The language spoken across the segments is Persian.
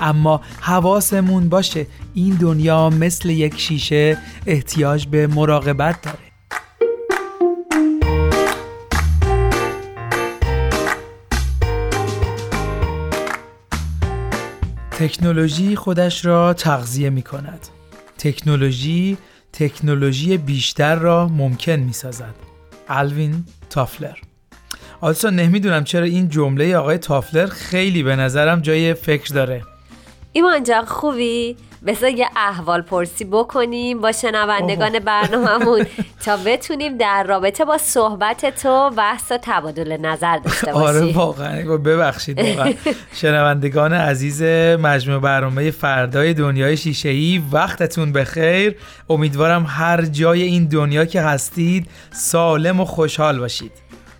اما حواسمون باشه این دنیا مثل یک شیشه احتیاج به مراقبت داره تکنولوژی خودش را تغذیه می کند. تکنولوژی تکنولوژی بیشتر را ممکن می سازد. الوین تافلر آلسا نمی‌دونم چرا این جمله آقای تافلر خیلی به نظرم جای فکر داره ایمان جان خوبی؟ بذار یه احوال پرسی بکنیم با شنوندگان برنامهمون تا بتونیم در رابطه با صحبت تو بحث و تبادل نظر داشته باشیم آره واقعا. ببخشید واقعا. شنوندگان عزیز مجموع برنامه فردای دنیای شیشه ای وقتتون بخیر. امیدوارم هر جای این دنیا که هستید سالم و خوشحال باشید.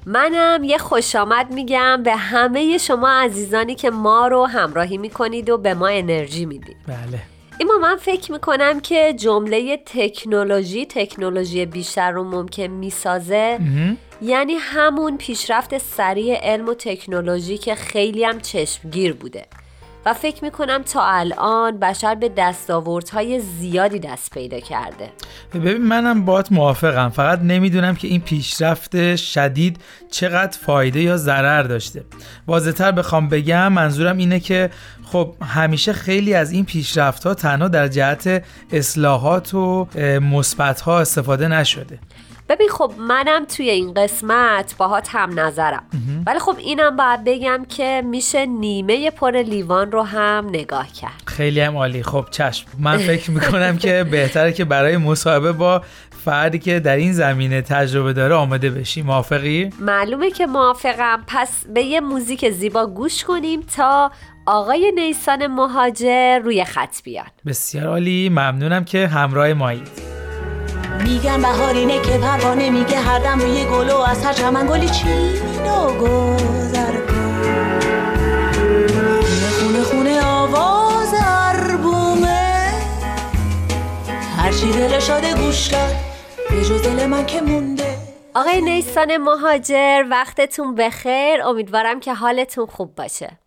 منم یه خوش آمد میگم به همه شما عزیزانی که ما رو همراهی می‌کنید و به ما انرژی می‌دید. بله. اما من فکر می‌کنم که جمله تکنولوژی تکنولوژی بیشتر رو ممکن می‌سازه یعنی همون پیشرفت سریع علم و تکنولوژی که خیلی هم چشمگیر بوده. و فکر می‌کنم تا الان بشر به دستاوردهای زیادی دست پیدا کرده. ببین منم باات موافقم. فقط نمی‌دونم که این پیشرفت شدید چقدر فایده یا ضرر داشته. واضحتر بخوام بگم منظورم اینه که خب همیشه خیلی از این پیشرفت ها تنها در جهت اصلاحات و مثبت ها استفاده نشده. ببین خب منم توی این قسمت باهات هم نظرم. ولی خب اینم باید بگم که میشه نیمه پر لیوان رو هم نگاه کرد. خیلی هم عالی. خب چشم. من فکر می‌کنم که بهتره که برای مصاحبه با فردی که در این زمینه تجربه داره آماده بشی. موافقی؟ معلومه که موافقم. پس به یه موزیک زیبا گوش کنیم تا آقای نیسان مهاجر روی خط بیان بسیار عالی. ممنونم که همراه مایید. میگم بهارینه که پروانه میگه هر دم روی گل و از هر چمن گلی چین و گذر خونه خونه خونه آواز عربومه هرچی دل شاده گوش کرد به جز دل من که مونده. آقای نیسان مهاجر وقتتون بخیر. امیدوارم که حالتون خوب باشه.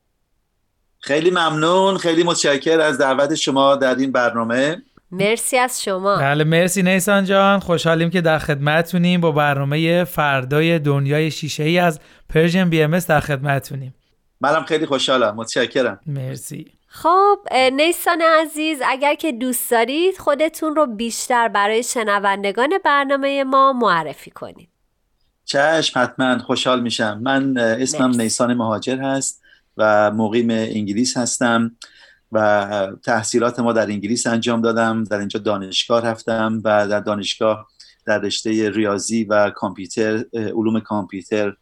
خیلی ممنون. خیلی متشکر از دعوت شما در این برنامه. مرسی از شما. بله مرسی نیسان جان. خوشحالیم که در خدمتونیم با برنامه فردای دنیای شیشه ای از Persian BM در خدمتونیم منم خیلی خوشحالم. متشکرم. مرسی. خب نیسان عزیز اگر که دوست دارید خودتون رو بیشتر برای شنوندگان برنامه ما معرفی کنید. چشم حتما خوشحال میشم. من اسمم نیسان مهاجر هست و مقیم انگلیس هستم. و تحصیلات ما در انگلیس انجام دادم. در اینجا دانشگاه رفتم و در دانشگاه در رشته ریاضی و کامپیوتر علوم کامپیوتر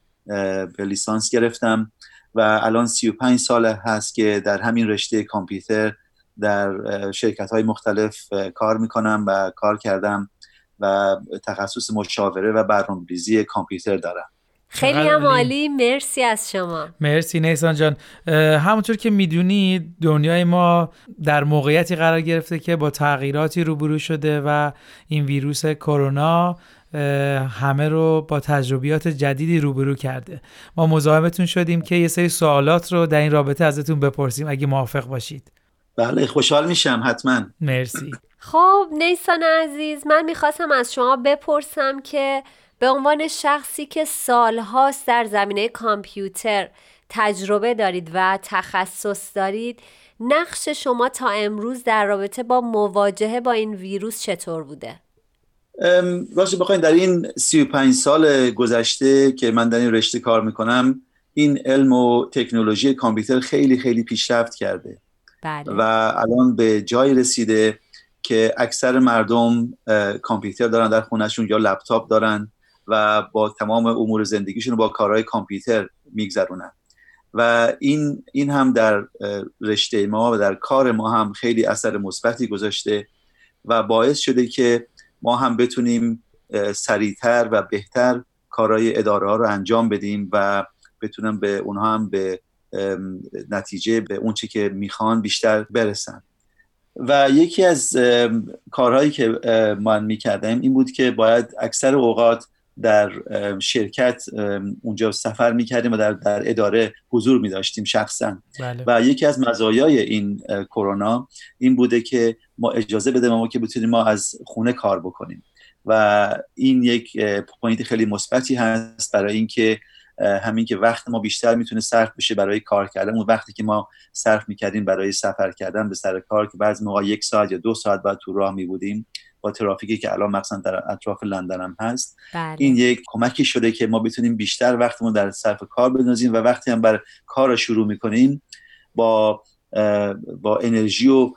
به لیسانس گرفتم و الان 35 سال هست که در همین رشته کامپیوتر در شرکت های مختلف کار می‌کنم و کار کردم و تخصص مشاوره و برنامه‌ریزی کامپیوتر دارم. خیلی هم عالی. مرسی از شما. مرسی نیسان جان. همونطور که می‌دونید دنیای ما در موقعیتی قرار گرفته که با تغییراتی روبرو شده و این ویروس کرونا همه رو با تجربیات جدیدی روبرو کرده. ما مزاحمتون شدیم که یه سری سوالات رو در این رابطه ازتون بپرسیم. اگه موافق باشید. بله خوشحال میشم حتما. مرسی. خب نیسان عزیز من می‌خواستم از شما بپرسم که به عنوان شخصی که سالهاست در زمینه کامپیوتر تجربه دارید و تخصص دارید نقش شما تا امروز در رابطه با مواجهه با این ویروس چطور بوده؟ راستش بخواین در این 35 سال گذشته که من در این رشته کار می‌کنم این علم و تکنولوژی کامپیوتر خیلی خیلی پیشرفت کرده بله. و الان به جای رسیده که اکثر مردم کامپیوتر دارن در خونهشون یا لپتاپ دارن و با تمام امور زندگیشون با کارهای کامپیوتر میگذرونن. و این این هم در رشته ما و در کار ما هم خیلی اثر مثبتی گذاشته و باعث شده که ما هم بتونیم سریعتر و بهتر کارهای اداره ها رو انجام بدیم و بتونم به اونها هم به نتیجه به اونچه که می‌خوان بیشتر برسن. و یکی از کارهایی که من می‌کردم این بود که باید اکثر اوقات در شرکت اونجا سفر می‌کردیم و در, در اداره حضور میداشتیم شخصا. بله. و یکی از مزایای این کرونا این بوده که ما اجازه بده ما که بتونیم ما از خونه کار بکنیم. و این یک پوینت خیلی مثبتی هست برای اینکه همین که وقت ما بیشتر می‌تونه صرف بشه برای کار کردن. اون وقتی که ما صرف می‌کردیم برای سفر کردن به سر کار که بعضی موقع یک ساعت یا دو ساعت بعد تو راه میبودیم با ترافیکی که الان مثلا در اطراف لندن هم هست بله. این یک کمکی شده که ما بتونیم بیشتر وقتمون در صرف کار بندازیم و وقتی هم بر کار رو شروع می‌کنیم با با انرژی و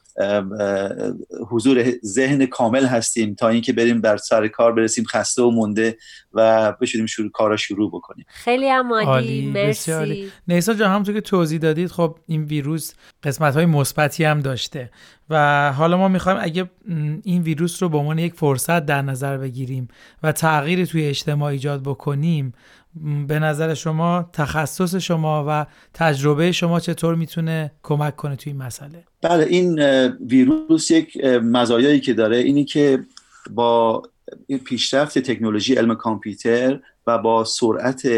حضور ذهن کامل هستیم تا اینکه بریم در سر کار برسیم خسته و مونده و بشوریم شروع کارا شروع بکنیم. خیلی هم عالی مرسی. نیسا جان همونطور که توضیح دادید خب این ویروس قسمت های مثبتی هم داشته و حالا ما می‌خوایم اگه این ویروس رو به عنوان یک فرصت در نظر بگیریم و تغییری توی اجتماع ایجاد بکنیم به نظر شما تخصص شما و تجربه شما چطور می‌تونه کمک کنه توی این مسئله؟ بله این ویروس یک مزایایی که داره اینی که با پیشرفت تکنولوژی علم کامپیوتر و با سرعت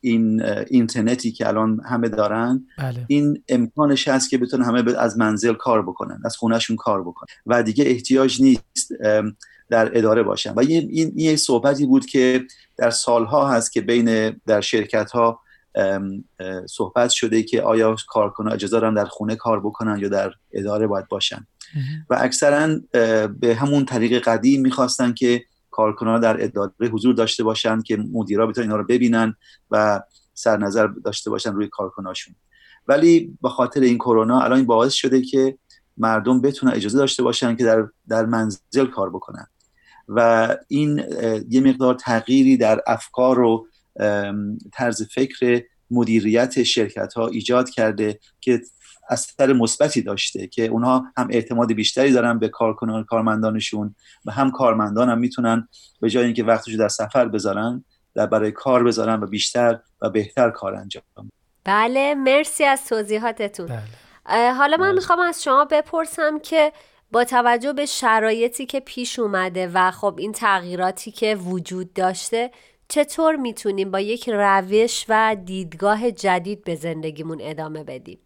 این اینترنتی که الان همه دارن بله. این امکانش هست که بتونن همه از منزل کار بکنن از خونهشون کار بکنن. و دیگه احتیاج نیست. در اداره باشن. و این, این یه صحبتی بود که در سالها هست که بین در شرکت ها صحبت شده که آیا کارکنان اجازه دارن در خونه کار بکنن یا در اداره باید باشن. و اکثرا به همون طریق قدیم می‌خواستن که کارکنان در اداره حضور داشته باشن که مدیرا بتونن اینا رو ببینن و سرنظر داشته باشن روی کارکناشون ولی به خاطر این کرونا الان باعث شده که مردم بتونن اجازه داشته باشن که در, در منزل کار بکنن. و این یه مقدار تغییری در افکار و طرز فکر مدیریت شرکت ها ایجاد کرده که اثر مثبتی داشته که اونها هم اعتماد بیشتری دارن به کارکنان کارمندانشون و هم کارمندان هم می‌تونن به جای اینکه وقتشو در سفر بذارن در برای کار بذارن و بیشتر و بهتر کار انجام بله مرسی از توضیحاتتون بله. حالا من بله. می‌خوام از شما بپرسم که با توجه به شرایطی که پیش اومده و خب این تغییراتی که وجود داشته چطور می‌تونیم با یک روش و دیدگاه جدید به زندگیمون ادامه بدیم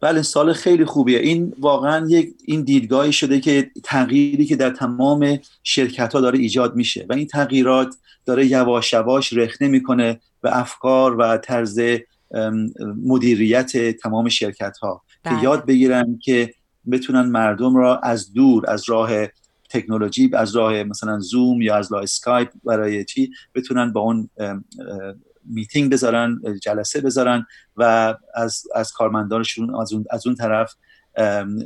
بله سال خیلی خوبیه این واقعا یک این دیدگاهی شده که تغییری که در تمام شرکت ها داره ایجاد میشه و این تغییرات داره یواش یواش رخنه می‌کنه به افکار و طرز مدیریت تمام شرکت ها که بله. یاد بگیرن که بتونن مردم را از دور از راه تکنولوژی از راه مثلا زوم یا از راه اسکایپ برای چی بتونن با اون میتینگ بذارن جلسه بذارن و از, از کارمندانشون از اون, از اون طرف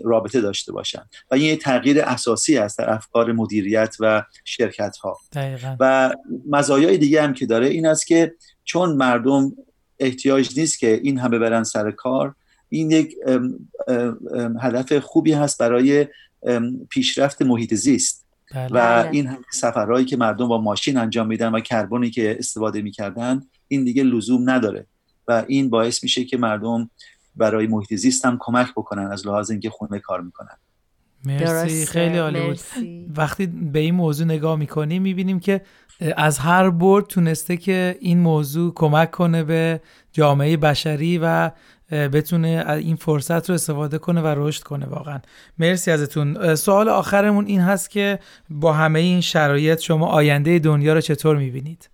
رابطه داشته باشن. و این یه تغییر اساسی است در افکار مدیریت و شرکت ها و مزایای دیگه هم که داره این است که چون مردم احتیاج نیست که این همه برن سر کار این یک هدف خوبی هست برای پیشرفت محیط زیست. بله. و بله. این سفرهایی که مردم با ماشین انجام میدن و کربنی که استفاده می‌کردن این دیگه لزوم نداره. و این باعث میشه که مردم برای محیط زیست هم کمک بکنن از لحاظ اینکه خونه کار می‌کنن. مرسی. خیلی عالی بود. وقتی به این موضوع نگاه می‌کنیم می‌بینیم که از هر برد تونسته که این موضوع کمک کنه به جامعه بشری و بتونه این فرصت رو استفاده کنه و رشد کنه واقعا. مرسی ازتون. سوال آخرمون این هست که با همه این شرایط شما آینده دنیا رو چطور می‌بینید؟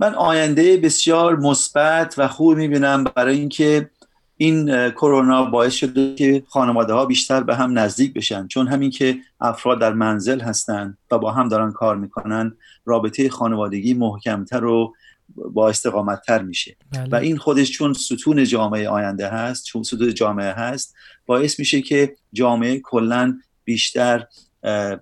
من آینده بسیار مثبت و خوب می‌بینم برای اینکه این کرونا باعث شده که خانواده ها بیشتر به هم نزدیک بشن. چون همین که افراد در منزل هستند و با هم دارن کار می‌کنن رابطه خانوادگی محکمتر و با استقامت تر میشه. بله. و این خودش چون ستون جامعه آینده هست چون ستون جامعه هست باعث میشه که جامعه کلا بیشتر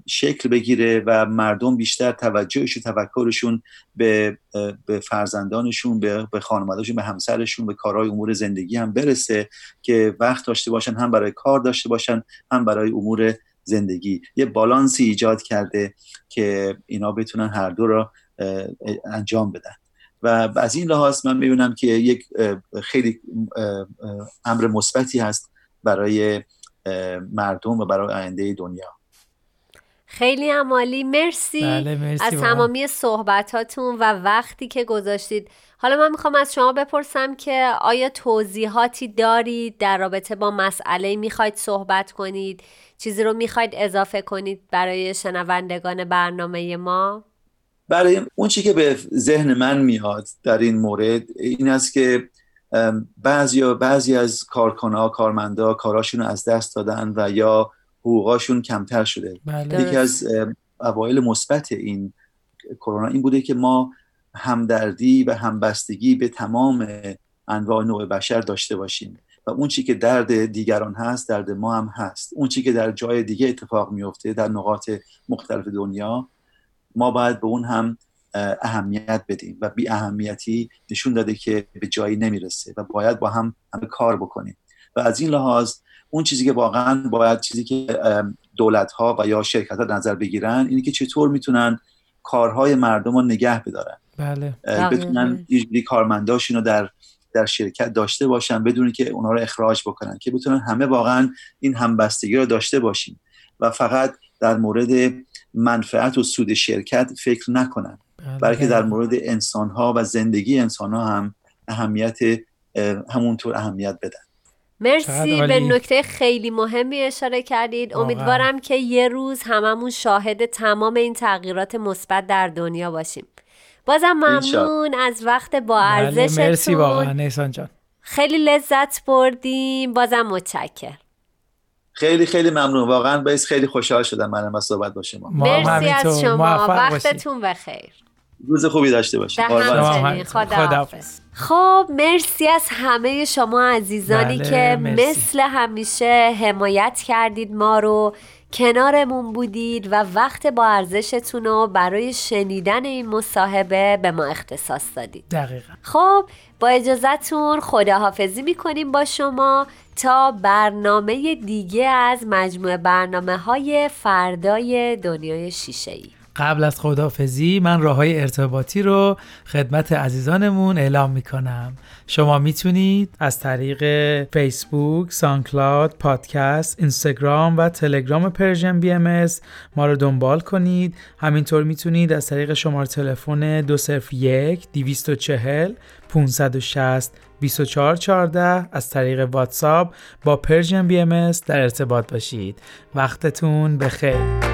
شکل بگیره و مردم بیشتر توجهش و تفکرشون به, به فرزندانشون به, به خانوادهشون به همسرشون به کارهای امور زندگی هم برسه که وقت داشته باشن هم برای کار داشته باشن هم برای امور زندگی. یه بالانسی ایجاد کرده که اینا بتونن هر دو را انجام بدن. و از این لحاظ من می‌بینم که یک خیلی امر مثبتی هست برای مردم و برای آینده دنیا. خیلی عمالی. مرسی, بله مرسی از تمامی صحبتاتون و وقتی که گذاشتید. حالا من می‌خوام از شما بپرسم که آیا توضیحاتی دارید در رابطه با مسئله می‌خواید صحبت کنید؟ چیزی رو می‌خواید اضافه کنید برای شنوندگان برنامه ما؟ برای اون چی که به ذهن من میاد در این مورد این است که بعضی بعضی از کارکنها کارمندا کاراشون رو از دست دادن و یا حقوقاشون کمتر شده بله. یکی از اوایل مثبت این کرونا این بوده که ما همدردی و همبستگی به تمام انواع نوع بشر داشته باشیم و اون چی که درد دیگران هست درد ما هم هست اون چی که در جای دیگه اتفاق میفته در نقاط مختلف دنیا ما باید به اون هم اهمیت بدیم و بی اهمیتی نشون داده که به جایی نمی‌رسه و باید با هم همه کار بکنیم. و از این لحاظ اون چیزی که واقعا باید چیزی که دولت ها و یا شرکت ها نظر بگیرن اینه که چطور می‌تونن کارهای مردم رو نگه بدارن. بله. بتونن یه کارمنداشون رو در در شرکت داشته باشن بدون که اونها رو اخراج بکنن که بتونن همه واقعا این همبستگی رو داشته باشیم. و فقط در مورد منفعت و سود شرکت فکر نکنن. بله. بلکه در مورد انسان ها و زندگی انسان ها هم اهمیت همونطور اهمیت بدن. مرسی به نکته خیلی مهمی اشاره کردید. امیدوارم که یه روز هممون شاهد تمام این تغییرات مثبت در دنیا باشیم. بازم ممنون از وقت با بله، ارزشتون. مرسی واقعا نیسان جان. خیلی لذت بردیم. بازم متشکر خیلی خیلی ممنون. واقعا باعث خیلی خوشحال شدم منم با صحبت با شما. مرسی از شما. وقتتون بخیر روز خوبی داشته باشید. خدا خب مرسی از همه شما عزیزانی بله، که مرسی. مثل همیشه حمایت کردید ما رو. کنارمون بودید و وقت با ارزشتون رو برای شنیدن این مصاحبه به ما اختصاص دادید. دقیقا. خب با اجازتون خداحافظی می‌کنیم با شما تا برنامه دیگه از مجموعه برنامه های فردای دنیای شیشه ای قبل از خدافظی من راه های ارتباطی رو خدمت عزیزانمون اعلام می‌کنم. شما می‌تونید از طریق فیسبوک، SoundCloud، پادکست، اینستاگرام و تلگرام Persian BM ما رو دنبال کنید. همینطور می‌تونید از طریق شماره تلفن 201 240 560 2414 از طریق واتساپ با Persian BM در ارتباط باشید. وقتتون بخیر.